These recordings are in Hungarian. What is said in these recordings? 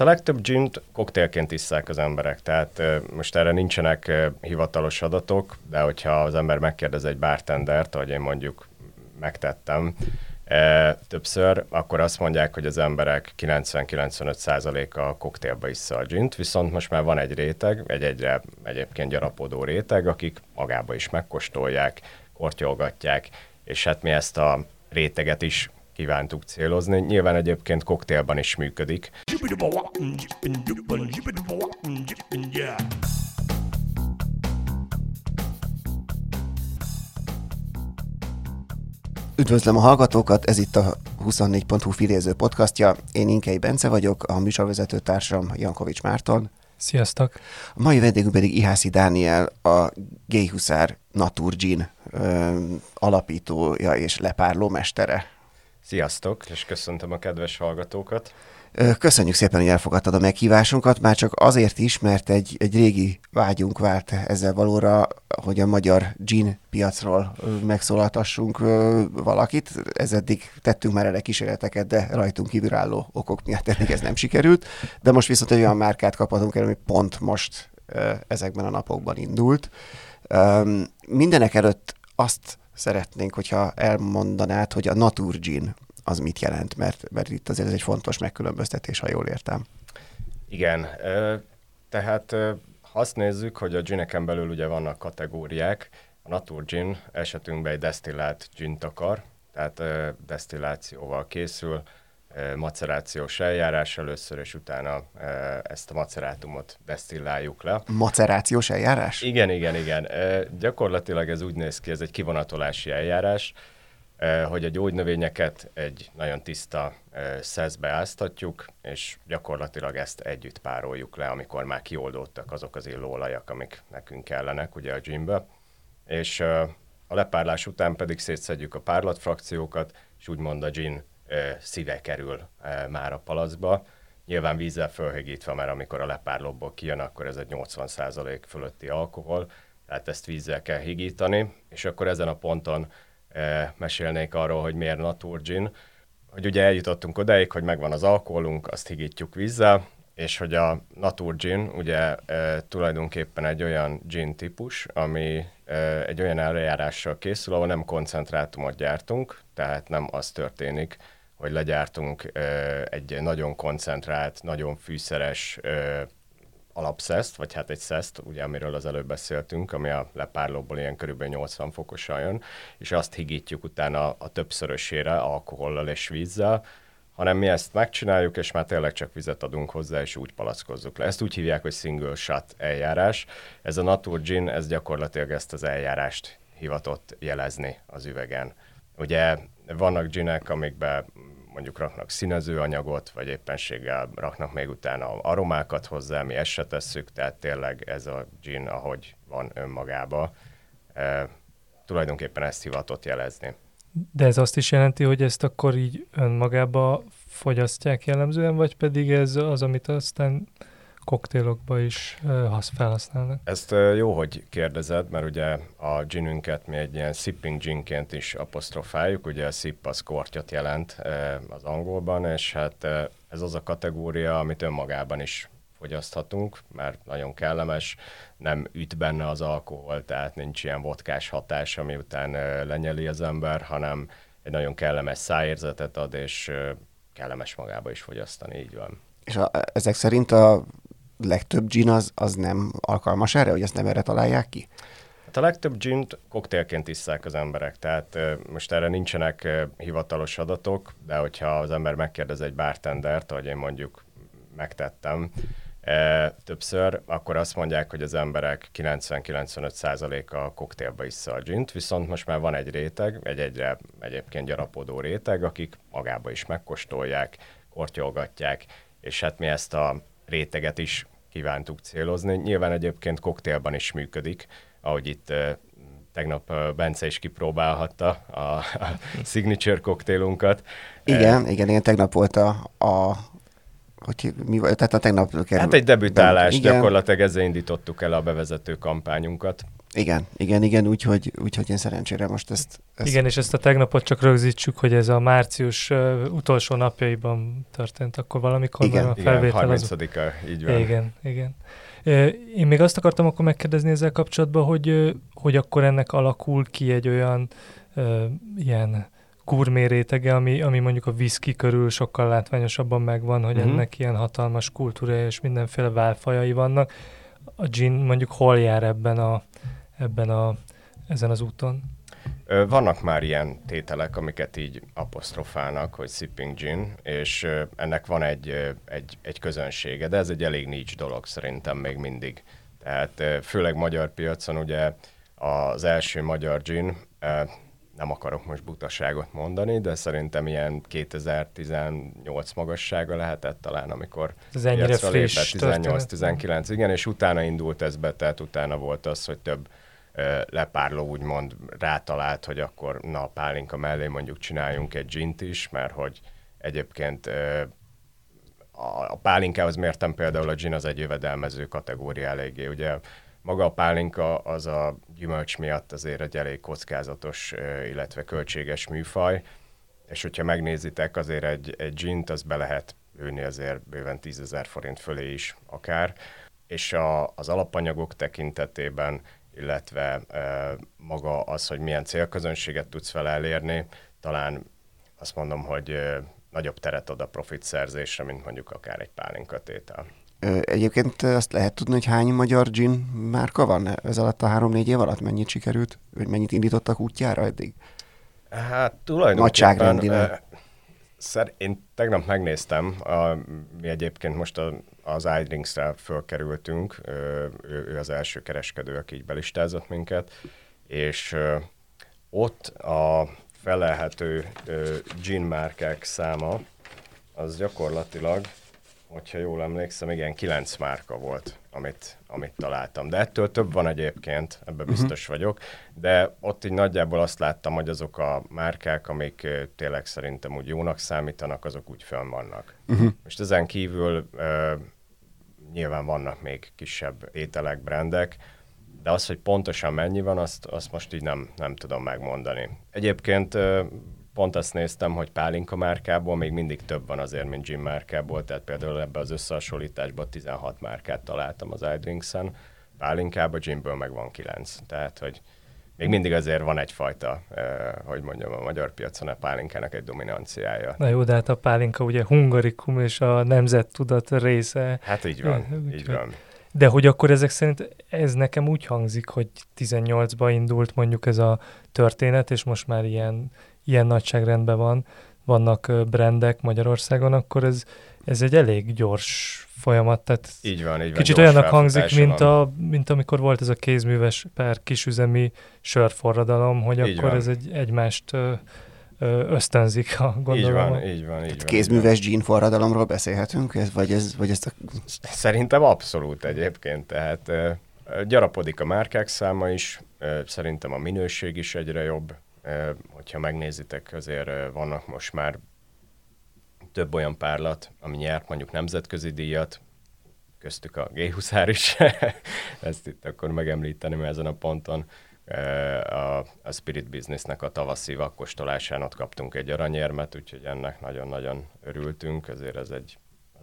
A legtöbb gint koktélként isszák az emberek, tehát most erre nincsenek hivatalos adatok, de hogyha az ember megkérdez egy bartendert, ahogy én mondjuk megtettem többször, akkor azt mondják, hogy az emberek 90-95%-a koktélba issza a gint, viszont most már van egy réteg, egy egyre egyébként gyarapodó réteg, akik magába is megkóstolják, kortyolgatják, és hát mi ezt a réteget is kívántuk célozni. Nyilván egyébként koktélban is működik. Üdvözlöm a hallgatókat, ez itt a 24.hu filéző podcastja. Én Inkei Bence vagyok, a műsorvezető társam Jankovics Márton. Sziasztok! A mai vendégünk pedig Ihászi Dániel, a Gay Huszár Naturgin alapítója és lepárló mestere. Sziasztok, és köszöntöm a kedves hallgatókat. Köszönjük szépen, hogy elfogadtad a meghívásunkat, már csak azért is, mert egy, egy régi vágyunk vált ezzel valóra, hogy a magyar gin piacról megszólaltassunk valakit. Ez eddig tettünk már erre kísérleteket, de rajtunk kívülálló okok miatt eddig ez nem sikerült. De most viszont egy olyan márkát kaphatunk el, ami pont most ezekben a napokban indult. Mindenek előtt azt szeretnénk, hogyha elmondanád, hogy a Naturgin az mit jelent, mert, mert itt azért ez egy fontos megkülönböztetés, ha jól értem. Igen, tehát azt nézzük, hogy a gineken belül ugye vannak kategóriák, a Natur Gin esetünkben egy desztillált gin akar, tehát desztillációval készül, macerációs eljárás először, és utána ezt a macerátumot desztilláljuk le. Macerációs eljárás? Igen, igen, igen. Gyakorlatilag ez úgy néz ki, ez egy kivonatolási eljárás, hogy a gyógynövényeket egy nagyon tiszta szeszbe áztatjuk, és gyakorlatilag ezt együtt pároljuk le, amikor már kioldódtak azok az illóolajak, amik nekünk kellenek ugye a gymbe. És a lepárlás után pedig szétszedjük a párlatfrakciókat, és úgymond a gin szíve kerül már a palacba. Nyilván vízzel fölhigítva, mert amikor a lepárlóból kijön, akkor ez egy 80% fölötti alkohol, tehát ezt vízzel kell higítani, és akkor ezen a ponton mesélnék arról, hogy miért Naturgin, hogy ugye eljutottunk odáig, hogy megvan az alkoholunk, azt higítjuk vízzel, és hogy a Naturgin ugye e, tulajdonképpen egy olyan gin típus, ami e, egy olyan eljárással készül, ahol nem koncentrátumot gyártunk, tehát nem az történik, hogy legyártunk egy nagyon koncentrált, nagyon fűszeres alapszeszt, vagy hát egy szeszt, ugye amiről az előbb beszéltünk, ami a lepárlóból ilyen körülbelül 80 fokosan jön, és azt higítjuk utána a többszörösére alkohollal és vízzel, hanem mi ezt megcsináljuk, és már tényleg csak vizet adunk hozzá, és úgy palackozzuk le. Ezt úgy hívják, hogy single shot eljárás. Ez a Natur Gin, ez gyakorlatilag ezt az eljárást hivatott jelezni az üvegen. Ugye vannak ginek, amikben mondjuk raknak színező anyagot, vagy éppenséggel raknak még utána aromákat hozzá, mi ezt se tesszük, tehát tényleg ez a gin, ahogy van önmagába, e, tulajdonképpen ezt hivatott jelezni. De ez azt is jelenti, hogy ezt akkor így önmagába fogyasztják jellemzően, vagy pedig ez az, amit aztán koktélokba is felhasználnak. Ezt jó, hogy kérdezed, mert ugye a ginünket mi egy ilyen sipping ginként is apostrofáljuk, ugye a sip az kortyot jelent az angolban, és hát ez az a kategória, amit önmagában is fogyaszthatunk, mert nagyon kellemes, nem üt benne az alkohol, tehát nincs ilyen vodkás hatás, ami után lenyeli az ember, hanem egy nagyon kellemes szájérzetet ad, és kellemes magába is fogyasztani, így van. És a, ezek szerint a legtöbb gin az, az nem alkalmas erre, hogy ezt nem erre találják ki? Hát a legtöbb gint koktélként isszák az emberek, tehát most erre nincsenek hivatalos adatok, de hogyha az ember megkérdez egy bartendert, ahogy én mondjuk megtettem, többször, akkor azt mondják, hogy az emberek 90-95%-a koktélba issza a gint, viszont most már van egy réteg, egy egyre egyébként gyarapodó réteg, akik magába is megkóstolják, kortyolgatják, és hát mi ezt a réteget is kívántuk célozni. Nyilván egyébként koktélban is működik, ahogy itt tegnap Bence is kipróbálhatta a, a signature koktélunkat. Igen, igen, igen, tegnap volt a, a hogy mi volt, tehát a tegnap kerül. Hát egy debütálás, igen. gyakorlatilag ezzel indítottuk el a bevezető kampányunkat. Igen, igen, igen, úgyhogy, úgyhogy én szerencsére most ezt, ezt... Igen, és ezt a tegnapot csak rögzítsük, hogy ez a március uh, utolsó napjaiban történt, akkor valamikor igen, a felvétel. Igen, 30-a, így van. Igen, igen. Én még azt akartam akkor megkérdezni ezzel kapcsolatban, hogy, hogy akkor ennek alakul ki egy olyan uh, ilyen gurmé rétege, ami, ami mondjuk a whisky körül sokkal látványosabban megvan, hogy uh-huh. ennek ilyen hatalmas kultúra és mindenféle válfajai vannak. A gin mondjuk hol jár ebben a, ebben a, ezen az úton? Vannak már ilyen tételek, amiket így apostrofálnak, hogy sipping gin, és ennek van egy, egy, egy közönsége, de ez egy elég nincs dolog szerintem még mindig. Tehát főleg magyar piacon ugye az első magyar gin, nem akarok most butaságot mondani, de szerintem ilyen 2018 magassága lehetett talán, amikor ez ennyire friss 18-19, igen, és utána indult ez be, tehát utána volt az, hogy több lepárló úgymond rátalált, hogy akkor na a pálinka mellé mondjuk csináljunk egy gint is, mert hogy egyébként a pálinkához mértem például a gin az egy jövedelmező kategória eléggé. Ugye maga a pálinka az a gyümölcs miatt azért egy elég kockázatos, illetve költséges műfaj, és hogyha megnézitek, azért egy, egy gint az be lehet lőni azért bőven 10 ezer forint fölé is akár, és a, az alapanyagok tekintetében illetve maga az, hogy milyen célközönséget tudsz vele elérni, talán azt mondom, hogy nagyobb teret ad a profit szerzésre, mint mondjuk akár egy pálinkatétel. Egyébként azt lehet tudni, hogy hány magyar gin márka van ez alatt a három-négy év alatt? Mennyit sikerült, vagy mennyit indítottak útjára eddig? Hát tulajdonképpen... Szer, én tegnap megnéztem, a, mi egyébként most a, az iDrinks-re fölkerültünk, ő, ő az első kereskedő, aki így belistázott minket, és ott a felelhető gin márkák száma, az gyakorlatilag hogyha jól emlékszem, igen, kilenc márka volt, amit, amit találtam. De ettől több van egyébként, ebbe uh-huh. biztos vagyok, de ott így nagyjából azt láttam, hogy azok a márkák, amik tényleg szerintem úgy jónak számítanak, azok úgy fönn vannak. Uh-huh. Most ezen kívül uh, nyilván vannak még kisebb ételek, brandek, de az, hogy pontosan mennyi van, azt, azt most így nem, nem tudom megmondani. Egyébként pont azt néztem, hogy pálinka márkából még mindig több van azért, mint gin márkából, tehát például ebbe az összehasonlításban 16 márkát találtam az iDrinks-en, pálinkában, ginből meg van 9, tehát hogy még mindig azért van egyfajta, eh, hogy mondjam, a magyar piacon a pálinkának egy dominanciája. Na jó, de hát a pálinka ugye hungarikum és a nemzettudat része. Hát így van, úgy, így van. De hogy akkor ezek szerint ez nekem úgy hangzik, hogy 18-ba indult mondjuk ez a történet, és most már ilyen ilyen nagyságrendben van, vannak brendek Magyarországon, akkor ez, ez egy elég gyors folyamat. Tehát így van, így van. Kicsit olyannak hangzik, mint, a, mint amikor volt ez a kézműves per kisüzemi sörforradalom, hogy így akkor van. ez egy egymást ösztönzik a gondolom. Így van, így van. Így van kézműves gin forradalomról beszélhetünk, ez, vagy, ez, vagy ezt a... Szerintem abszolút egyébként, tehát gyarapodik a márkák száma is, szerintem a minőség is egyre jobb, hogyha megnézitek, azért vannak most már több olyan párlat, ami nyert mondjuk nemzetközi díjat, köztük a G20 is, ezt itt akkor megemlíteném ezen a ponton. A, a Spirit Businessnek a tavaszi vakkostolásán ott kaptunk egy aranyérmet, úgyhogy ennek nagyon-nagyon örültünk, ezért ez egy,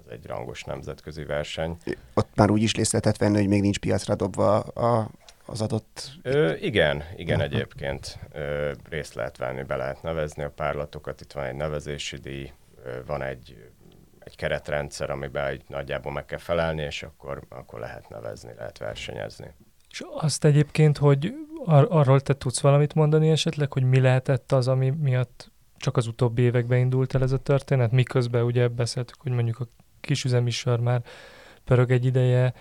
egy rangos nemzetközi verseny. Ott már úgy is részt lehetett venni, hogy még nincs piacra dobva a az adott... Ö, igen, igen egyébként ö, részt lehet venni, be lehet nevezni a párlatokat, itt van egy nevezési díj, ö, van egy, egy keretrendszer, amiben egy nagyjából meg kell felelni, és akkor, akkor lehet nevezni, lehet versenyezni. És azt egyébként, hogy ar- arról te tudsz valamit mondani esetleg, hogy mi lehetett az, ami miatt csak az utóbbi években indult el ez a történet, miközben ugye beszéltük, hogy mondjuk a kisüzemi sör már pörög egy ideje,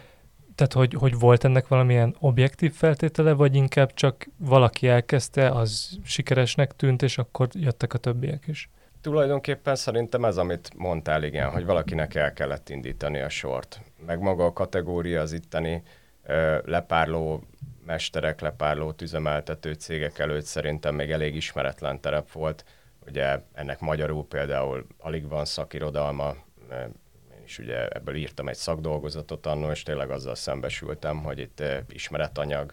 tehát, hogy, hogy volt ennek valamilyen objektív feltétele, vagy inkább csak valaki elkezdte, az sikeresnek tűnt, és akkor jöttek a többiek is? Tulajdonképpen szerintem ez, amit mondtál, igen, hogy valakinek el kellett indítani a sort. Meg maga a kategória az itteni ö, lepárló mesterek, lepárló üzemeltető cégek előtt szerintem még elég ismeretlen terep volt. Ugye ennek magyarul például alig van szakirodalma, és ugye ebből írtam egy szakdolgozatot annól, és tényleg azzal szembesültem, hogy itt ismeretanyag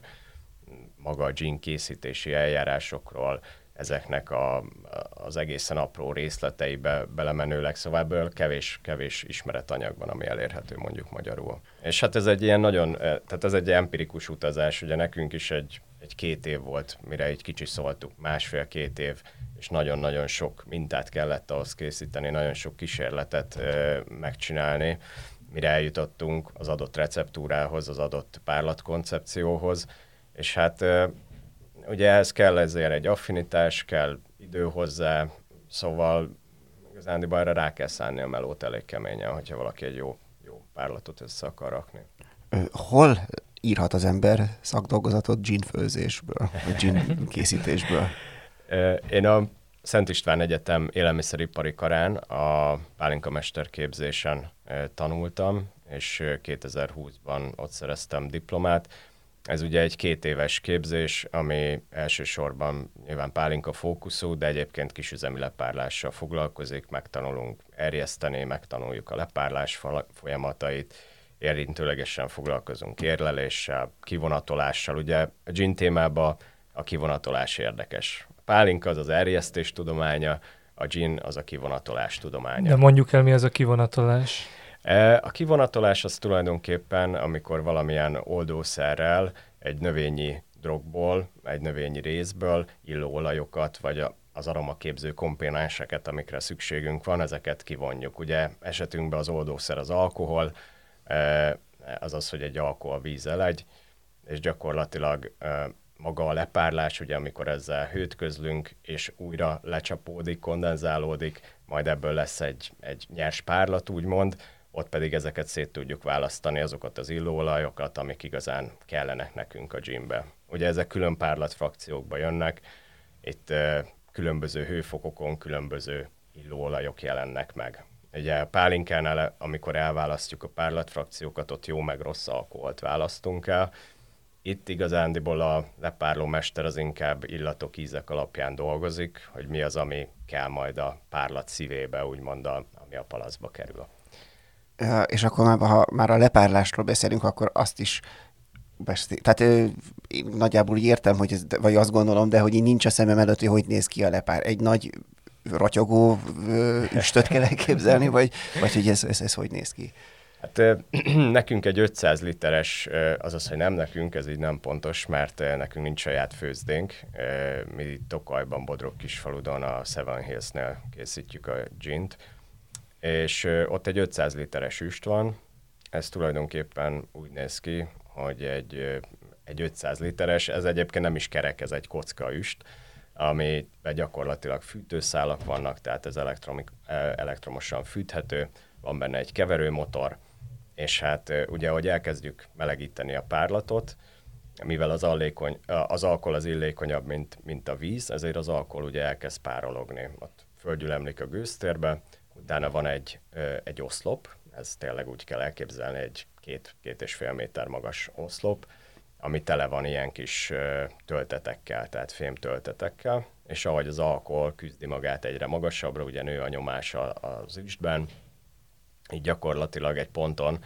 maga a gin készítési eljárásokról, ezeknek a, az egészen apró részleteibe belemenőleg, szóval ebből kevés, kevés ismeretanyag van, ami elérhető mondjuk magyarul. És hát ez egy ilyen nagyon, tehát ez egy empirikus utazás, ugye nekünk is egy, egy két év volt, mire egy kicsi szóltuk, másfél-két év, és nagyon-nagyon sok mintát kellett ahhoz készíteni, nagyon sok kísérletet ö, megcsinálni, mire eljutottunk az adott receptúrához, az adott párlatkoncepcióhoz, és hát ö, ugye ehhez kell ezért egy affinitás, kell idő hozzá, szóval igazán erre rá kell szállni a melót elég keményen, hogyha valaki egy jó, jó párlatot össze akar rakni. Hol írhat az ember szakdolgozatot ginfőzésből, vagy gin készítésből? Én a Szent István Egyetem élelmiszeripari karán a pálinka mesterképzésen tanultam, és 2020-ban ott szereztem diplomát. Ez ugye egy két éves képzés, ami elsősorban nyilván pálinka fókuszú, de egyébként kisüzemi lepárlással foglalkozik, megtanulunk erjeszteni, megtanuljuk a lepárlás folyamatait, érintőlegesen foglalkozunk érleléssel, kivonatolással. Ugye a gin témában a kivonatolás érdekes. A pálinka az az erjesztés tudománya, a gin az a kivonatolás tudománya. De mondjuk el, mi az a kivonatolás? E, a kivonatolás az tulajdonképpen, amikor valamilyen oldószerrel egy növényi drogból, egy növényi részből illóolajokat, vagy a, az aromaképző komponenseket, amikre szükségünk van, ezeket kivonjuk. Ugye esetünkben az oldószer az alkohol, az az, hogy egy alkohol víz elegy, és gyakorlatilag maga a lepárlás, ugye amikor ezzel hőt közlünk, és újra lecsapódik, kondenzálódik, majd ebből lesz egy, egy nyers párlat, úgymond, ott pedig ezeket szét tudjuk választani, azokat az illóolajokat, amik igazán kellenek nekünk a gymbe. Ugye ezek külön párlatfrakciókba jönnek, itt különböző hőfokokon különböző illóolajok jelennek meg. Ugye a pálinkánál, amikor elválasztjuk a párlatfrakciókat, ott jó meg rossz alkoholt választunk el. Itt igazándiból a lepárló mester az inkább illatok, ízek alapján dolgozik, hogy mi az, ami kell majd a párlat szívébe, úgymond, a, ami a palaszba kerül és akkor már, ha már a lepárlásról beszélünk, akkor azt is beszél. Tehát én nagyjából értem, hogy ez, vagy azt gondolom, de hogy így nincs a szemem előtt, hogy hogy néz ki a lepár. Egy nagy ratyogó üstöt kell elképzelni, vagy, vagy hogy ez, ez, ez hogy néz ki? Hát nekünk egy 500 literes, azaz, hogy nem nekünk, ez így nem pontos, mert nekünk nincs saját főzdénk. Mi Tokajban, Bodrog kisfaludon, a Seven Hills-nél készítjük a gint, és ott egy 500 literes üst van, ez tulajdonképpen úgy néz ki, hogy egy, egy 500 literes, ez egyébként nem is kerek, ez egy kocka üst, ami gyakorlatilag fűtőszálak vannak, tehát ez elektromik, elektromosan fűthető, van benne egy keverőmotor, és hát ugye, hogy elkezdjük melegíteni a párlatot, mivel az, allékony, az alkohol az illékonyabb, mint, mint a víz, ezért az alkohol ugye elkezd párologni. Ott földgyülemlik a gőztérbe, utána van egy, egy oszlop, ez tényleg úgy kell elképzelni, egy két, két és fél méter magas oszlop, ami tele van ilyen kis töltetekkel, tehát fémtöltetekkel, és ahogy az alkohol küzdi magát egyre magasabbra, ugye nő a nyomása az üstben, így gyakorlatilag egy ponton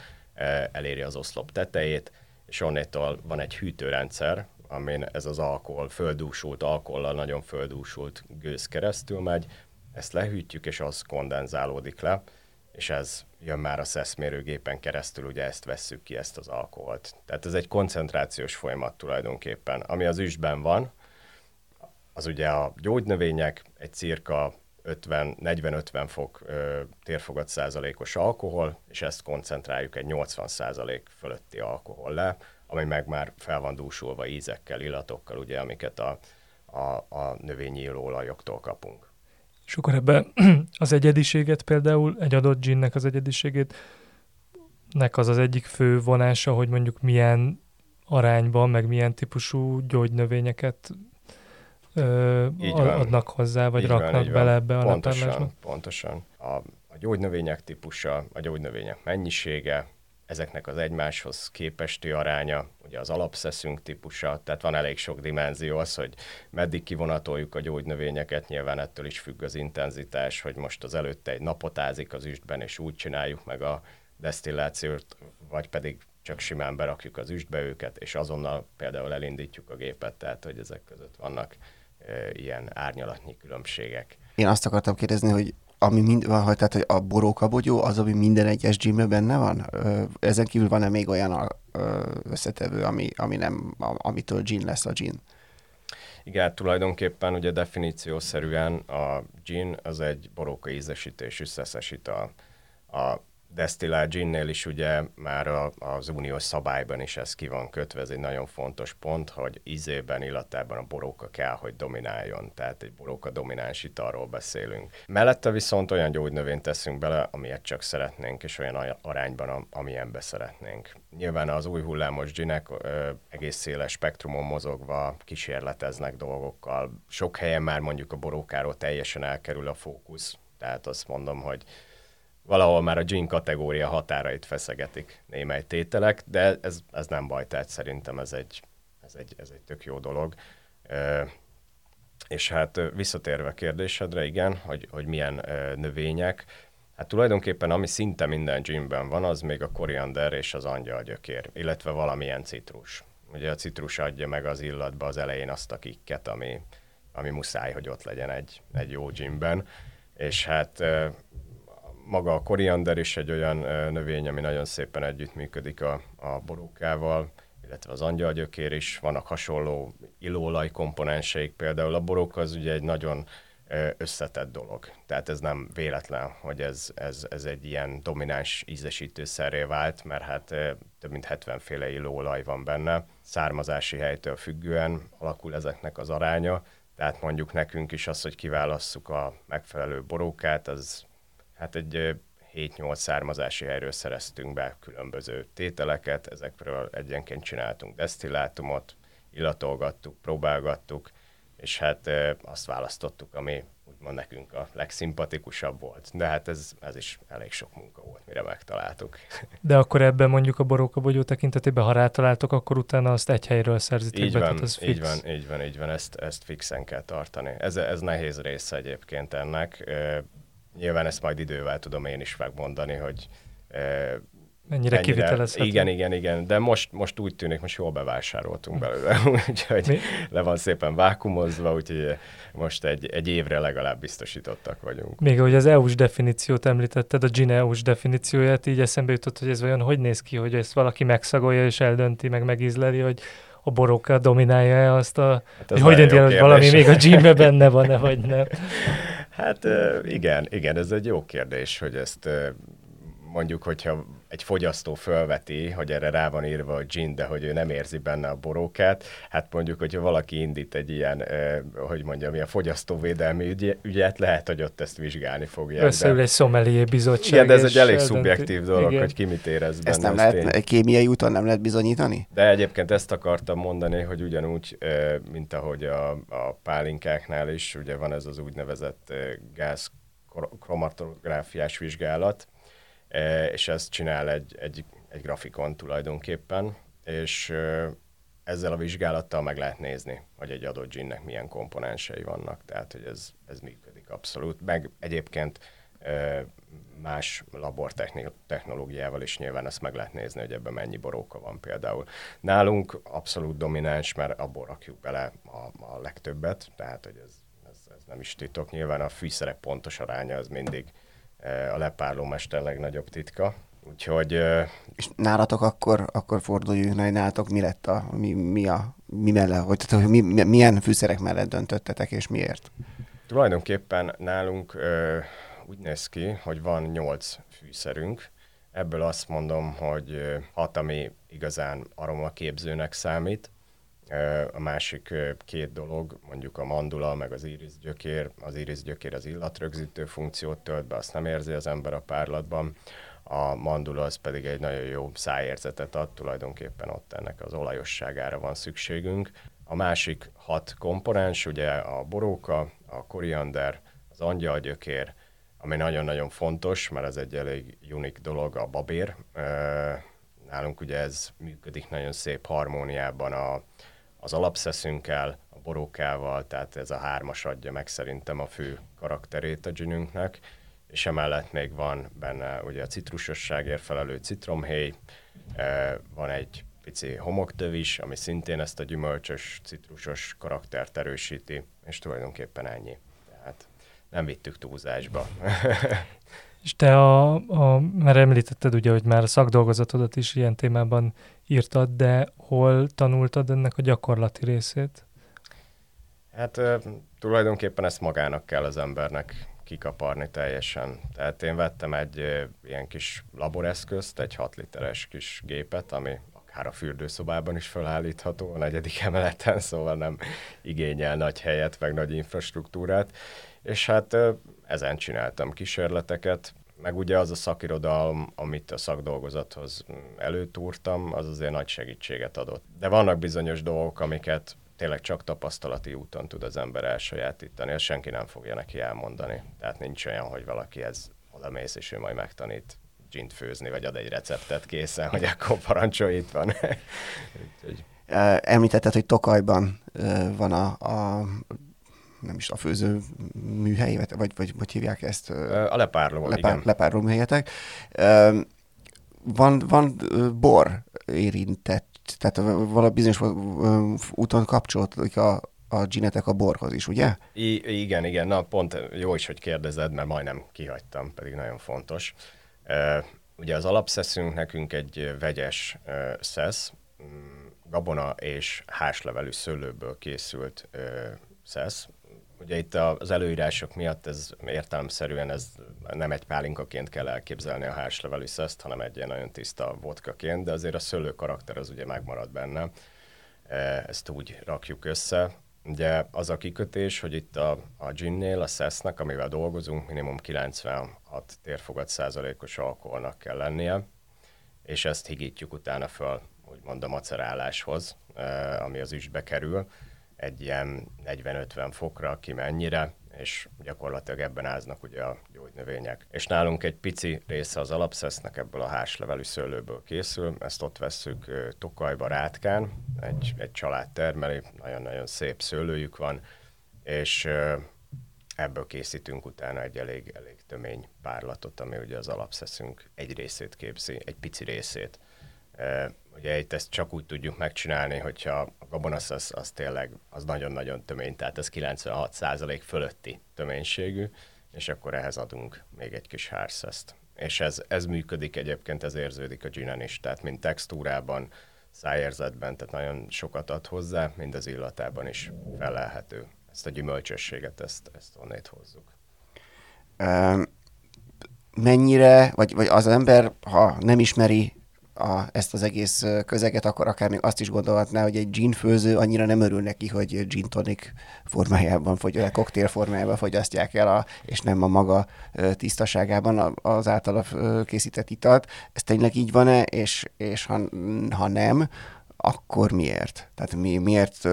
eléri az oszlop tetejét, és onnétól van egy hűtőrendszer, amin ez az alkohol, földúsult alkohollal nagyon földúsult gőz keresztül megy, ezt lehűtjük, és az kondenzálódik le, és ez jön már a szeszmérőgépen keresztül, ugye ezt vesszük ki, ezt az alkoholt. Tehát ez egy koncentrációs folyamat tulajdonképpen. Ami az üstben van, az ugye a gyógynövények, egy cirka 40-50 fok ö, térfogat százalékos alkohol, és ezt koncentráljuk egy 80 százalék fölötti alkohol le, ami meg már fel van dúsulva ízekkel, illatokkal, ugye, amiket a, a, a növényi olajoktól kapunk. És akkor ebbe az egyediséget például, egy adott ginnek az egyediségét, nek az az egyik fő vonása, hogy mondjuk milyen arányban, meg milyen típusú gyógynövényeket ö, adnak hozzá, vagy így raknak van, bele ebbe a Pontosan, pontosan. A, a gyógynövények típusa, a gyógynövények mennyisége, ezeknek az egymáshoz képesti aránya, ugye az alapszeszünk típusa, tehát van elég sok dimenzió az, hogy meddig kivonatoljuk a gyógynövényeket, nyilván ettől is függ az intenzitás, hogy most az előtte egy napot ázik az üstben, és úgy csináljuk meg a desztillációt, vagy pedig csak simán berakjuk az üstbe őket, és azonnal például elindítjuk a gépet, tehát hogy ezek között vannak e, ilyen árnyalatnyi különbségek. Én azt akartam kérdezni, hogy ami mind, van, hogy, tehát, a borókabogyó az, ami minden egyes gymben benne van? Ezen kívül van-e még olyan összetevő, ami, ami nem, amitől gin lesz a gin? Igen, tulajdonképpen ugye definíciószerűen a gin az egy boróka ízesítésű szeszes ital. A desztillált ginnél is ugye már a, az uniós szabályban is ez ki van kötve, ez egy nagyon fontos pont, hogy ízében, illatában a boróka kell, hogy domináljon, tehát egy boróka domináns italról beszélünk. Mellette viszont olyan gyógynövényt teszünk bele, amilyet csak szeretnénk, és olyan arányban, amilyenbe szeretnénk. Nyilván az új hullámos ginek ö, egész széles spektrumon mozogva kísérleteznek dolgokkal. Sok helyen már mondjuk a borókáról teljesen elkerül a fókusz, tehát azt mondom, hogy valahol már a gin kategória határait feszegetik némely tételek, de ez, ez nem baj, tehát szerintem ez egy, ez egy, ez egy tök jó dolog. És hát visszatérve a kérdésedre, igen, hogy, hogy milyen növények, hát tulajdonképpen ami szinte minden ginben van, az még a koriander és az angyalgyökér, illetve valamilyen citrus. Ugye a citrus adja meg az illatba az elején azt a kikket, ami, ami muszáj, hogy ott legyen egy, egy jó ginben. És hát maga a koriander is egy olyan növény, ami nagyon szépen együttműködik a, a borókával, illetve az angyalgyökér is, vannak hasonló illóolaj komponenseik, például a borók az ugye egy nagyon összetett dolog. Tehát ez nem véletlen, hogy ez, ez, ez egy ilyen domináns ízesítőszerré vált, mert hát több mint 70 féle illóolaj van benne. Származási helytől függően alakul ezeknek az aránya, tehát mondjuk nekünk is az, hogy kiválasszuk a megfelelő borókát, az hát egy 7-8 származási helyről szereztünk be különböző tételeket, ezekről egyenként csináltunk desztillátumot, illatolgattuk, próbálgattuk, és hát azt választottuk, ami úgymond nekünk a legszimpatikusabb volt. De hát ez, ez is elég sok munka volt, mire megtaláltuk. De akkor ebben mondjuk a borókabogyó tekintetében, ha rátaláltok, akkor utána azt egy helyről szerzitek így be, van, az így van, így van, így van, ezt, ezt fixen kell tartani. Ez, ez nehéz része egyébként ennek. Nyilván ezt majd idővel tudom én is megmondani, hogy Mennyire kivitelezhető. Igen, igen, igen, de most, most úgy tűnik, most jól bevásároltunk belőle, úgyhogy Mi? le van szépen vákumozva, úgyhogy most egy, egy évre legalább biztosítottak vagyunk. Még ahogy az EU-s definíciót említetted, a GIN EU-s definícióját, így eszembe jutott, hogy ez olyan hogy néz ki, hogy ezt valaki megszagolja és eldönti, meg megízleli, hogy a boróka dominálja azt a... Hát hogy hogy dönti hogy valami még a gymbe benne van-e, vagy nem? Hát igen, igen, ez egy jó kérdés, hogy ezt mondjuk, hogyha egy fogyasztó fölveti, hogy erre rá van írva a gin, de hogy ő nem érzi benne a borókát, hát mondjuk, hogyha valaki indít egy ilyen, hogy mondjam, ilyen fogyasztóvédelmi ügyet, lehet, hogy ott ezt vizsgálni fogja. Összeül de... egy szomelié bizottság. Igen, de ez egy elég eldönti. szubjektív dolog, Igen. hogy ki mit érez benne. Ezt nem lehet, tény. kémiai úton nem lehet bizonyítani? De egyébként ezt akartam mondani, hogy ugyanúgy, mint ahogy a, a pálinkáknál is, ugye van ez az úgynevezett gáz kromatográfiás vizsgálat, és ezt csinál egy, egy, egy grafikon tulajdonképpen, és ezzel a vizsgálattal meg lehet nézni, hogy egy adott ginnek milyen komponensei vannak, tehát hogy ez, ez működik abszolút. Meg egyébként más labortechnológiával is nyilván ezt meg lehet nézni, hogy ebben mennyi boróka van például. Nálunk abszolút domináns, mert abból rakjuk bele a, a legtöbbet, tehát hogy ez, ez, ez nem is titok. Nyilván a fűszerek pontos aránya az mindig a lepárlómester legnagyobb titka. Úgyhogy... És nálatok akkor, akkor forduljunk, hogy nálatok mi lett a, mi, mi a, mi mellett, hogy, tehát, mi, milyen fűszerek mellett döntöttetek, és miért? Tulajdonképpen nálunk ö, úgy néz ki, hogy van nyolc fűszerünk, ebből azt mondom, hogy hat, ami igazán aromaképzőnek számít, a másik két dolog, mondjuk a mandula, meg az iris gyökér, az iris gyökér az illatrögzítő funkciót tölt be, azt nem érzi az ember a párlatban. A mandula az pedig egy nagyon jó szájérzetet ad, tulajdonképpen ott ennek az olajosságára van szükségünk. A másik hat komponens, ugye a boróka, a koriander, az angyalgyökér, ami nagyon-nagyon fontos, mert ez egy elég unik dolog, a babér. Nálunk ugye ez működik nagyon szép harmóniában a, az alapszeszünkkel, a borókával, tehát ez a hármas adja meg szerintem a fő karakterét a ginünknek, és emellett még van benne ugye a citrusosságért felelő citromhéj, van egy pici homoktöv is, ami szintén ezt a gyümölcsös, citrusos karaktert erősíti, és tulajdonképpen ennyi. Tehát nem vittük túlzásba. És te, a, a, mert említetted ugye, hogy már a szakdolgozatodat is ilyen témában írtad, de hol tanultad ennek a gyakorlati részét? Hát tulajdonképpen ezt magának kell az embernek kikaparni teljesen. Tehát én vettem egy ilyen kis laboreszközt, egy 6 literes kis gépet, ami akár a fürdőszobában is felállítható a negyedik emeleten, szóval nem igényel nagy helyet, meg nagy infrastruktúrát. És hát ezen csináltam kísérleteket, meg ugye az a szakirodalom, amit a szakdolgozathoz előtúrtam, az azért nagy segítséget adott. De vannak bizonyos dolgok, amiket tényleg csak tapasztalati úton tud az ember elsajátítani, ezt senki nem fogja neki elmondani. Tehát nincs olyan, hogy valaki ez oda mész, és ő majd megtanít gint főzni, vagy ad egy receptet készen, hogy akkor parancsolj, itt van. Említetted, hogy Tokajban van a, a nem is a főző műhely, vagy, vagy hogy hívják ezt? A lepárló, lepár, igen. Lepárló műhelyetek. Van, van bor érintett, tehát valami bizonyos úton kapcsolódik a, a ginetek a borhoz is, ugye? I- igen, igen. Na, pont jó is, hogy kérdezed, mert majdnem kihagytam, pedig nagyon fontos. Ugye az alapszeszünk nekünk egy vegyes szesz, mm, gabona és háslevelű szőlőből készült szesz, Ugye itt az előírások miatt ez értelemszerűen ez nem egy pálinkaként kell elképzelni a hárslevelű szeszt, hanem egy ilyen nagyon tiszta vodkaként, de azért a szőlő karakter az ugye megmarad benne. E, ezt úgy rakjuk össze. Ugye az a kikötés, hogy itt a, a ginnél, a szesznek, amivel dolgozunk, minimum 96 térfogat százalékos alkoholnak kell lennie, és ezt higítjuk utána föl, úgymond a maceráláshoz, e, ami az üstbe kerül egy ilyen 40-50 fokra, ki mennyire, és gyakorlatilag ebben áznak ugye a gyógynövények. És nálunk egy pici része az alapszesznek ebből a háslevelű szőlőből készül, ezt ott vesszük Tokajba, Rátkán, egy, egy család termeli, nagyon-nagyon szép szőlőjük van, és ebből készítünk utána egy elég, elég tömény párlatot, ami ugye az alapszeszünk egy részét képzi, egy pici részét. Ugye itt ezt csak úgy tudjuk megcsinálni, hogyha a gabonasz az, az tényleg az nagyon-nagyon tömény, tehát ez 96% fölötti töménységű, és akkor ehhez adunk még egy kis hárszeszt. És ez, ez működik egyébként, ez érződik a ginen is, tehát mind textúrában, szájérzetben, tehát nagyon sokat ad hozzá, mind az illatában is felelhető. Ezt a gyümölcsösséget, ezt, ezt onnét hozzuk. Um, mennyire, vagy, vagy az ember, ha nem ismeri a, ezt az egész közeget, akkor akár még azt is gondolhatná, hogy egy gin főző annyira nem örül neki, hogy gin tonic formájában, vagy a koktél formájában fogyasztják el, a, és nem a maga tisztaságában az általa készített italt. Ez tényleg így van-e, és, és ha, ha nem, akkor miért? Tehát mi, miért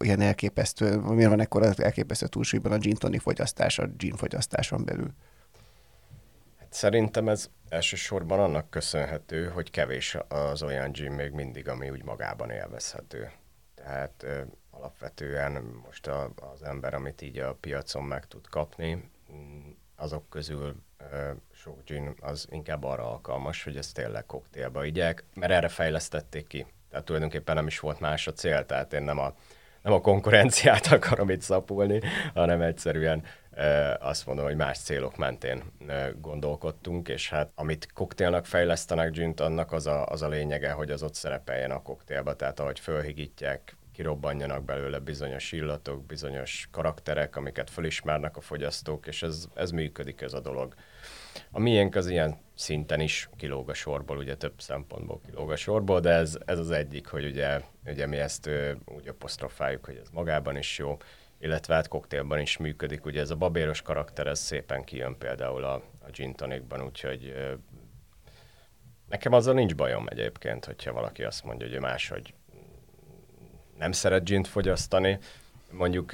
olyan elképesztő, miért van ekkor elképesztő túlsúlyban a gin tonic fogyasztás, a gin fogyasztáson belül? Szerintem ez elsősorban annak köszönhető, hogy kevés az olyan gym még mindig, ami úgy magában élvezhető. Tehát ö, alapvetően most a, az ember, amit így a piacon meg tud kapni, mm, azok közül ö, sok gin az inkább arra alkalmas, hogy ezt tényleg koktélba igyek, mert erre fejlesztették ki. Tehát tulajdonképpen nem is volt más a cél, tehát én nem a, nem a konkurenciát akarom itt szapulni, hanem egyszerűen azt mondom, hogy más célok mentén gondolkodtunk, és hát amit koktélnak fejlesztenek gint, annak az a, az a lényege, hogy az ott szerepeljen a koktélba, tehát ahogy fölhigítják, kirobbanjanak belőle bizonyos illatok, bizonyos karakterek, amiket fölismernek a fogyasztók, és ez, ez működik ez a dolog. A miénk az ilyen szinten is kilóg a sorból, ugye több szempontból kilóg a sorból, de ez, ez az egyik, hogy ugye, ugye mi ezt úgy apostrofáljuk, hogy ez magában is jó, illetve hát koktélban is működik. Ugye ez a babéros karakter, ez szépen kijön például a, a gin tonicban, úgyhogy nekem azzal nincs bajom egyébként, hogyha valaki azt mondja, hogy ő máshogy nem szeret gint fogyasztani. Mondjuk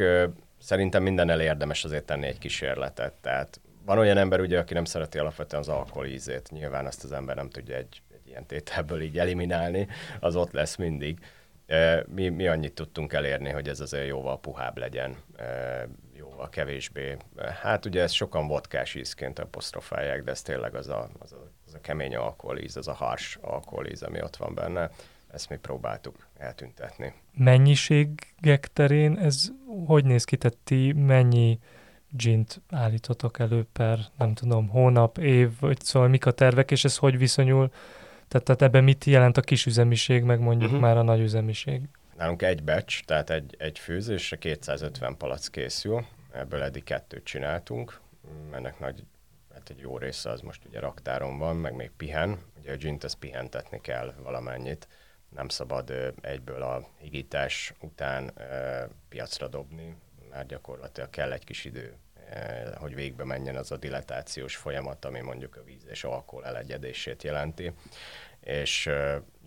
szerintem minden érdemes azért tenni egy kísérletet. Tehát van olyan ember, ugye, aki nem szereti alapvetően az alkohol ízét. Nyilván azt az ember nem tudja egy, egy ilyen tételből így eliminálni, az ott lesz mindig mi, mi annyit tudtunk elérni, hogy ez azért jóval puhább legyen, jó a kevésbé, hát ugye ezt sokan vodkás ízként apostrofálják, de ez tényleg az a, az a, az a kemény alkoholíz, az a hars alkoholíz, ami ott van benne, ezt mi próbáltuk eltüntetni. Mennyiségek terén ez hogy néz ki, tehát ti mennyi gint állítotok elő per, nem tudom, hónap, év, vagy szóval mik a tervek, és ez hogy viszonyul, tehát, tehát ebben mit jelent a kisüzemiség, meg mondjuk uh-huh. már a nagyüzemiség? Nálunk egy becs, tehát egy, egy főzésre 250 palac készül, ebből eddig kettőt csináltunk, ennek nagy, hát egy jó része az most ugye raktáron van, meg még pihen, ugye a gint ezt pihentetni kell valamennyit, nem szabad egyből a higítás után piacra dobni, mert gyakorlatilag kell egy kis idő, hogy végbe menjen az a dilatációs folyamat, ami mondjuk a víz és alkohol elegyedését jelenti és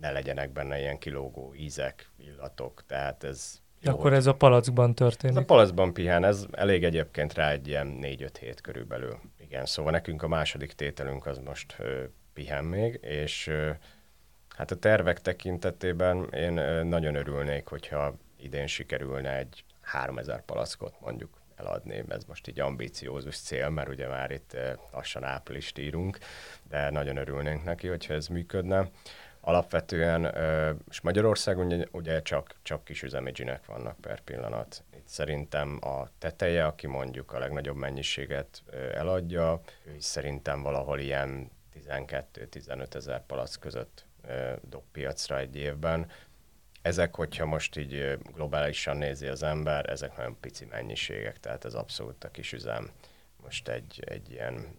ne legyenek benne ilyen kilógó ízek, illatok, tehát ez jó, Akkor ez a palackban történik. Ez a palackban pihen, ez elég egyébként rá egy ilyen 4-5 hét körülbelül. Igen, szóval nekünk a második tételünk az most ö, pihen még, és ö, hát a tervek tekintetében én nagyon örülnék, hogyha idén sikerülne egy 3000 palackot mondjuk eladni. Ez most így ambíciózus cél, mert ugye már itt lassan áprilist írunk, de nagyon örülnénk neki, hogyha ez működne. Alapvetően, és Magyarországon ugye csak, csak kis üzemidzsinek vannak per pillanat. Itt szerintem a teteje, aki mondjuk a legnagyobb mennyiséget eladja, ő szerintem valahol ilyen 12-15 ezer palac között dob piacra egy évben ezek, hogyha most így globálisan nézi az ember, ezek nagyon pici mennyiségek, tehát ez abszolút a kis üzem. Most egy, egy ilyen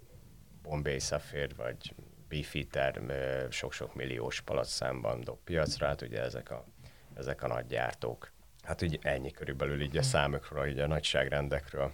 Bombay Sapphire vagy Beefeater sok-sok milliós palacszámban dob piacra, hát ugye ezek a, ezek a nagy gyártók. Hát úgy ennyi körülbelül így a számokról, így a nagyságrendekről.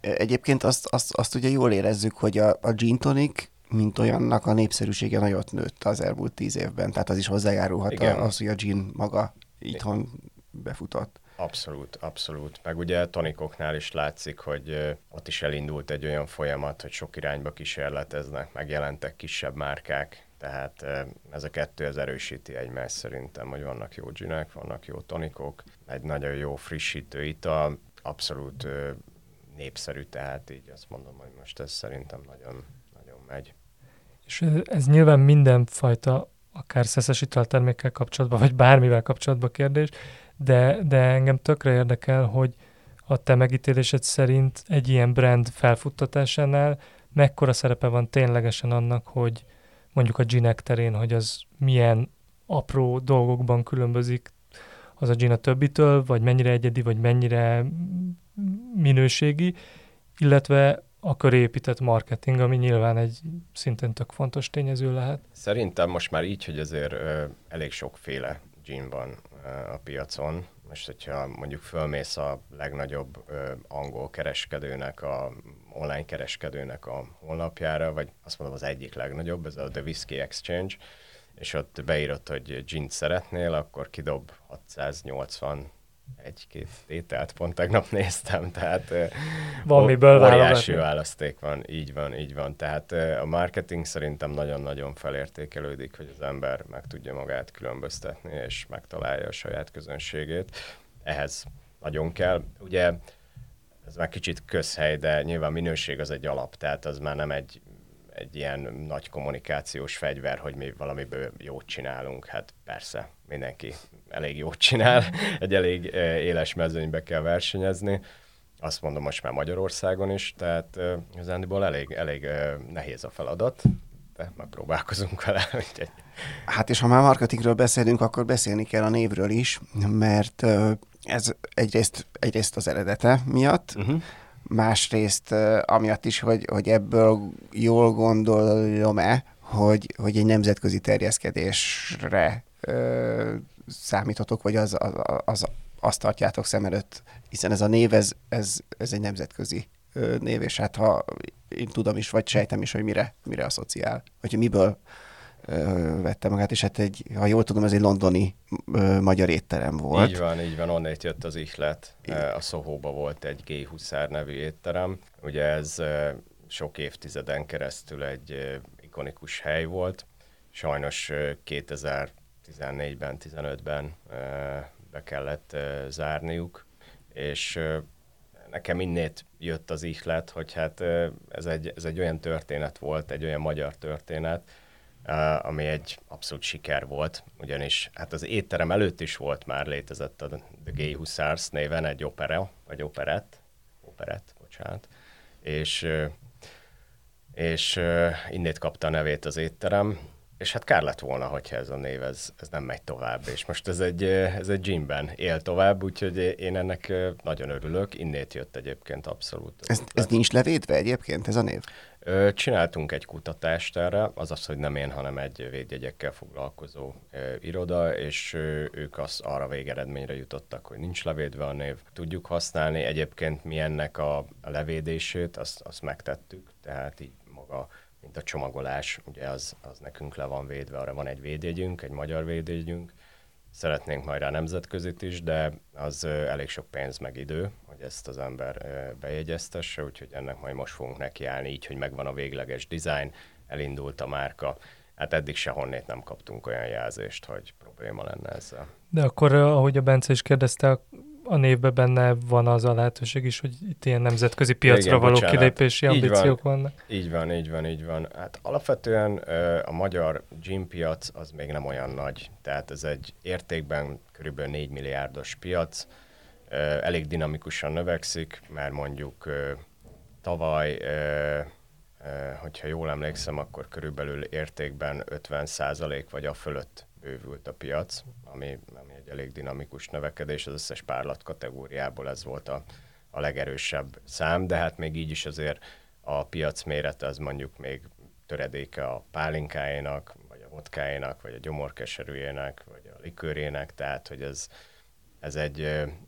Egyébként azt, azt, azt ugye jól érezzük, hogy a, a gin tonic mint olyannak a népszerűsége nagyot nőtt az elmúlt tíz évben. Tehát az is hozzájárulhat Igen. az, hogy a gin maga itthon befutott. Abszolút, abszolút. Meg ugye tonikoknál is látszik, hogy ott is elindult egy olyan folyamat, hogy sok irányba kísérleteznek, megjelentek kisebb márkák, tehát ez a kettő az erősíti egymást szerintem, hogy vannak jó ginek, vannak jó tonikok, egy nagyon jó frissítő ital, abszolút népszerű, tehát így azt mondom, hogy most ez szerintem nagyon, nagyon megy. És ez nyilván mindenfajta, akár szeszes italtermékkel kapcsolatban, vagy bármivel kapcsolatban kérdés, de, de engem tökre érdekel, hogy a te megítélésed szerint egy ilyen brand felfuttatásánál mekkora szerepe van ténylegesen annak, hogy mondjuk a ginek terén, hogy az milyen apró dolgokban különbözik az a gin a többitől, vagy mennyire egyedi, vagy mennyire minőségi, illetve a köré épített marketing, ami nyilván egy szintén tök fontos tényező lehet. Szerintem most már így, hogy azért ö, elég sokféle gin van ö, a piacon. Most, hogyha mondjuk fölmész a legnagyobb ö, angol kereskedőnek, a online kereskedőnek a honlapjára, vagy azt mondom az egyik legnagyobb, ez a The Whiskey Exchange, és ott beírod, hogy gin szeretnél, akkor kidob 680 egy-két tételt pont tegnap néztem, tehát van miből óriási választék van, így van, így van. Tehát a marketing szerintem nagyon-nagyon felértékelődik, hogy az ember meg tudja magát különböztetni, és megtalálja a saját közönségét. Ehhez nagyon kell. Ugye ez már kicsit közhely, de nyilván minőség az egy alap, tehát az már nem egy egy ilyen nagy kommunikációs fegyver, hogy mi valamiből jót csinálunk. Hát persze, mindenki elég jót csinál, egy elég éles mezőnybe kell versenyezni. Azt mondom most már Magyarországon is, tehát az Andyból elég, elég nehéz a feladat, de megpróbálkozunk vele. Úgyhogy... Hát és ha már marketingről beszélünk, akkor beszélni kell a névről is, mert ez egyrészt, egyrészt az eredete miatt, uh-huh másrészt amiatt is, hogy, hogy ebből jól gondolom-e, hogy, hogy egy nemzetközi terjeszkedésre ö, számítotok, vagy az, az, az, azt tartjátok szem előtt, hiszen ez a név, ez, ez, ez egy nemzetközi ö, név, és hát ha én tudom is, vagy sejtem is, hogy mire, mire asszociál, vagy miből vette magát, és hát egy, ha jól tudom, ez egy londoni ö, magyar étterem volt. Így van, így van, onnét jött az ihlet. A Szohóba volt egy G. Huszár nevű étterem. Ugye ez sok évtizeden keresztül egy ikonikus hely volt. Sajnos 2014-ben, 15-ben be kellett zárniuk, és nekem innét jött az ihlet, hogy hát ez egy, ez egy olyan történet volt, egy olyan magyar történet, ami egy abszolút siker volt, ugyanis hát az étterem előtt is volt már létezett a The Gay Hussars néven egy opera, vagy operett, operett, bocsánat, és, és innét kapta a nevét az étterem, és hát kár lett volna, hogyha ez a név ez, ez nem megy tovább, és most ez egy, ez egy gymben él tovább, úgyhogy én ennek nagyon örülök, innét jött egyébként abszolút. Ez, ez nincs levédve egyébként, ez a név? Csináltunk egy kutatást erre, azaz, hogy nem én, hanem egy védjegyekkel foglalkozó iroda, és ők az arra végeredményre jutottak, hogy nincs levédve a név. Tudjuk használni, egyébként mi ennek a levédését, azt, azt megtettük, tehát így maga mint a csomagolás, ugye az, az nekünk le van védve, arra van egy védjegyünk, egy magyar védjegyünk, szeretnénk majd rá nemzetközit is, de az elég sok pénz meg idő, hogy ezt az ember bejegyeztesse, úgyhogy ennek majd most fogunk nekiállni, így, hogy megvan a végleges design, elindult a márka. Hát eddig se honnét nem kaptunk olyan jelzést, hogy probléma lenne ezzel. De akkor, ahogy a Bence is kérdezte, a névben benne van az a lehetőség is, hogy itt ilyen nemzetközi piacra Igen, való bocsánat. kilépési ambíciók van, vannak. Így van, így van, így van. Hát alapvetően a magyar gym piac az még nem olyan nagy, tehát ez egy értékben kb. 4 milliárdos piac, elég dinamikusan növekszik, mert mondjuk tavaly, hogyha jól emlékszem, akkor körülbelül értékben 50% vagy a fölött bővült a piac, ami, ami egy elég dinamikus növekedés, az összes párlat kategóriából ez volt a, a legerősebb szám, de hát még így is azért a piac mérete az mondjuk még töredéke a pálinkájának, vagy a vodkájának, vagy a gyomorkeserűjének, vagy a likörének, tehát hogy ez, ez egy,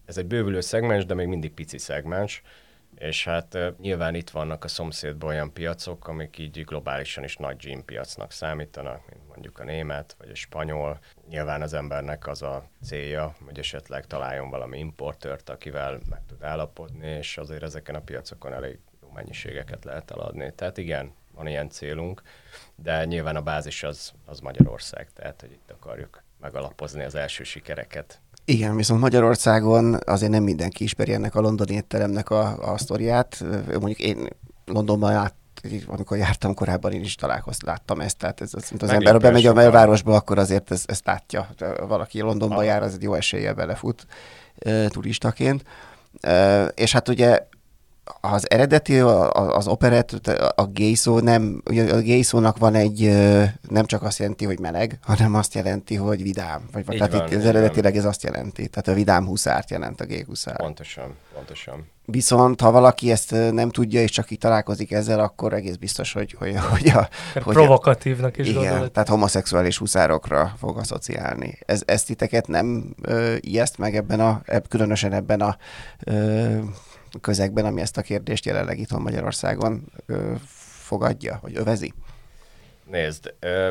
ez egy bővülő szegmens, de még mindig pici szegmens, és hát nyilván itt vannak a szomszédban olyan piacok, amik így globálisan is nagy gym piacnak számítanak, mint mondjuk a német vagy a spanyol. Nyilván az embernek az a célja, hogy esetleg találjon valami importőrt, akivel meg tud állapodni, és azért ezeken a piacokon elég jó mennyiségeket lehet eladni. Tehát igen, van ilyen célunk, de nyilván a bázis az, az Magyarország, tehát hogy itt akarjuk megalapozni az első sikereket. Igen, viszont Magyarországon azért nem mindenki ismeri ennek a londoni étteremnek a, a sztoriát. Mondjuk én Londonban át, amikor jártam korábban, én is találkoztam, láttam ezt, tehát ez, az, az ember, ha bemegy a belvárosba, akkor azért ezt, ezt látja. Valaki Londonba ah. jár, az egy jó eséllyel belefut e, turistaként. E, és hát ugye az eredeti, az operett, a gay szó nem, a gay szónak van egy, nem csak azt jelenti, hogy meleg, hanem azt jelenti, hogy vidám. Vagy, vagy tehát van, itt az eredetileg ez azt jelenti. Tehát a vidám huszárt jelent a gay huszár. Pontosan, pontosan. Viszont ha valaki ezt nem tudja, és csak így találkozik ezzel, akkor egész biztos, hogy, hogy, hogy a... Hogy provokatívnak is Igen, gondolod. tehát homoszexuális huszárokra fog asszociálni. Ez, ezt titeket nem ö, ijeszt meg ebben a, eb, különösen ebben a ö, közegben, ami ezt a kérdést jelenleg itthon Magyarországon ö, fogadja, vagy övezi? Nézd, ö,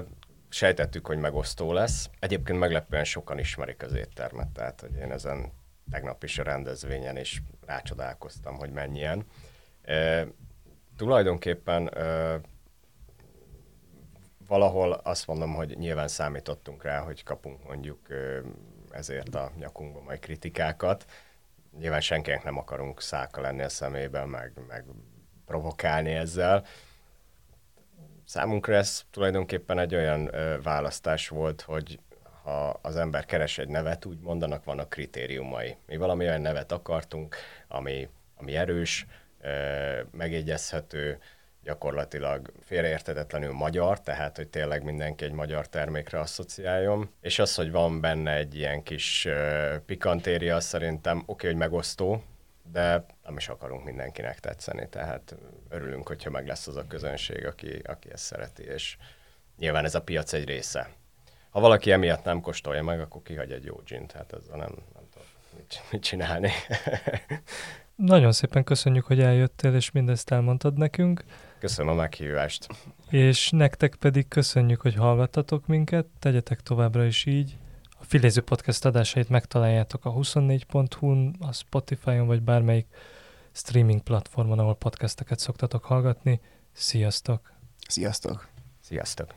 sejtettük, hogy megosztó lesz. Egyébként meglepően sokan ismerik az éttermet, tehát hogy én ezen tegnap is a rendezvényen is rácsodálkoztam, hogy mennyien. Ö, tulajdonképpen ö, valahol azt mondom, hogy nyilván számítottunk rá, hogy kapunk mondjuk ö, ezért a nyakunkba majd kritikákat, nyilván senkinek nem akarunk száka lenni a szemében, meg, meg provokálni ezzel. Számunkra ez tulajdonképpen egy olyan ö, választás volt, hogy ha az ember keres egy nevet, úgy mondanak, vannak kritériumai. Mi valami olyan nevet akartunk, ami, ami erős, ö, megjegyezhető, gyakorlatilag félreértetetlenül magyar, tehát hogy tényleg mindenki egy magyar termékre asszociáljon. És az, hogy van benne egy ilyen kis uh, pikantéria, szerintem oké, okay, hogy megosztó, de nem is akarunk mindenkinek tetszeni, tehát örülünk, hogyha meg lesz az a közönség, aki, aki ezt szereti, és nyilván ez a piac egy része. Ha valaki emiatt nem kóstolja meg, akkor kihagy egy jó gin, tehát ezzel nem, nem tudom mit, mit csinálni. Nagyon szépen köszönjük, hogy eljöttél, és mindezt elmondtad nekünk. Köszönöm a meghívást. És nektek pedig köszönjük, hogy hallgattatok minket, tegyetek továbbra is így. A Filéző Podcast adásait megtaláljátok a 24.hu-n, a Spotify-on, vagy bármelyik streaming platformon, ahol podcasteket szoktatok hallgatni. Sziasztok! Sziasztok! Sziasztok!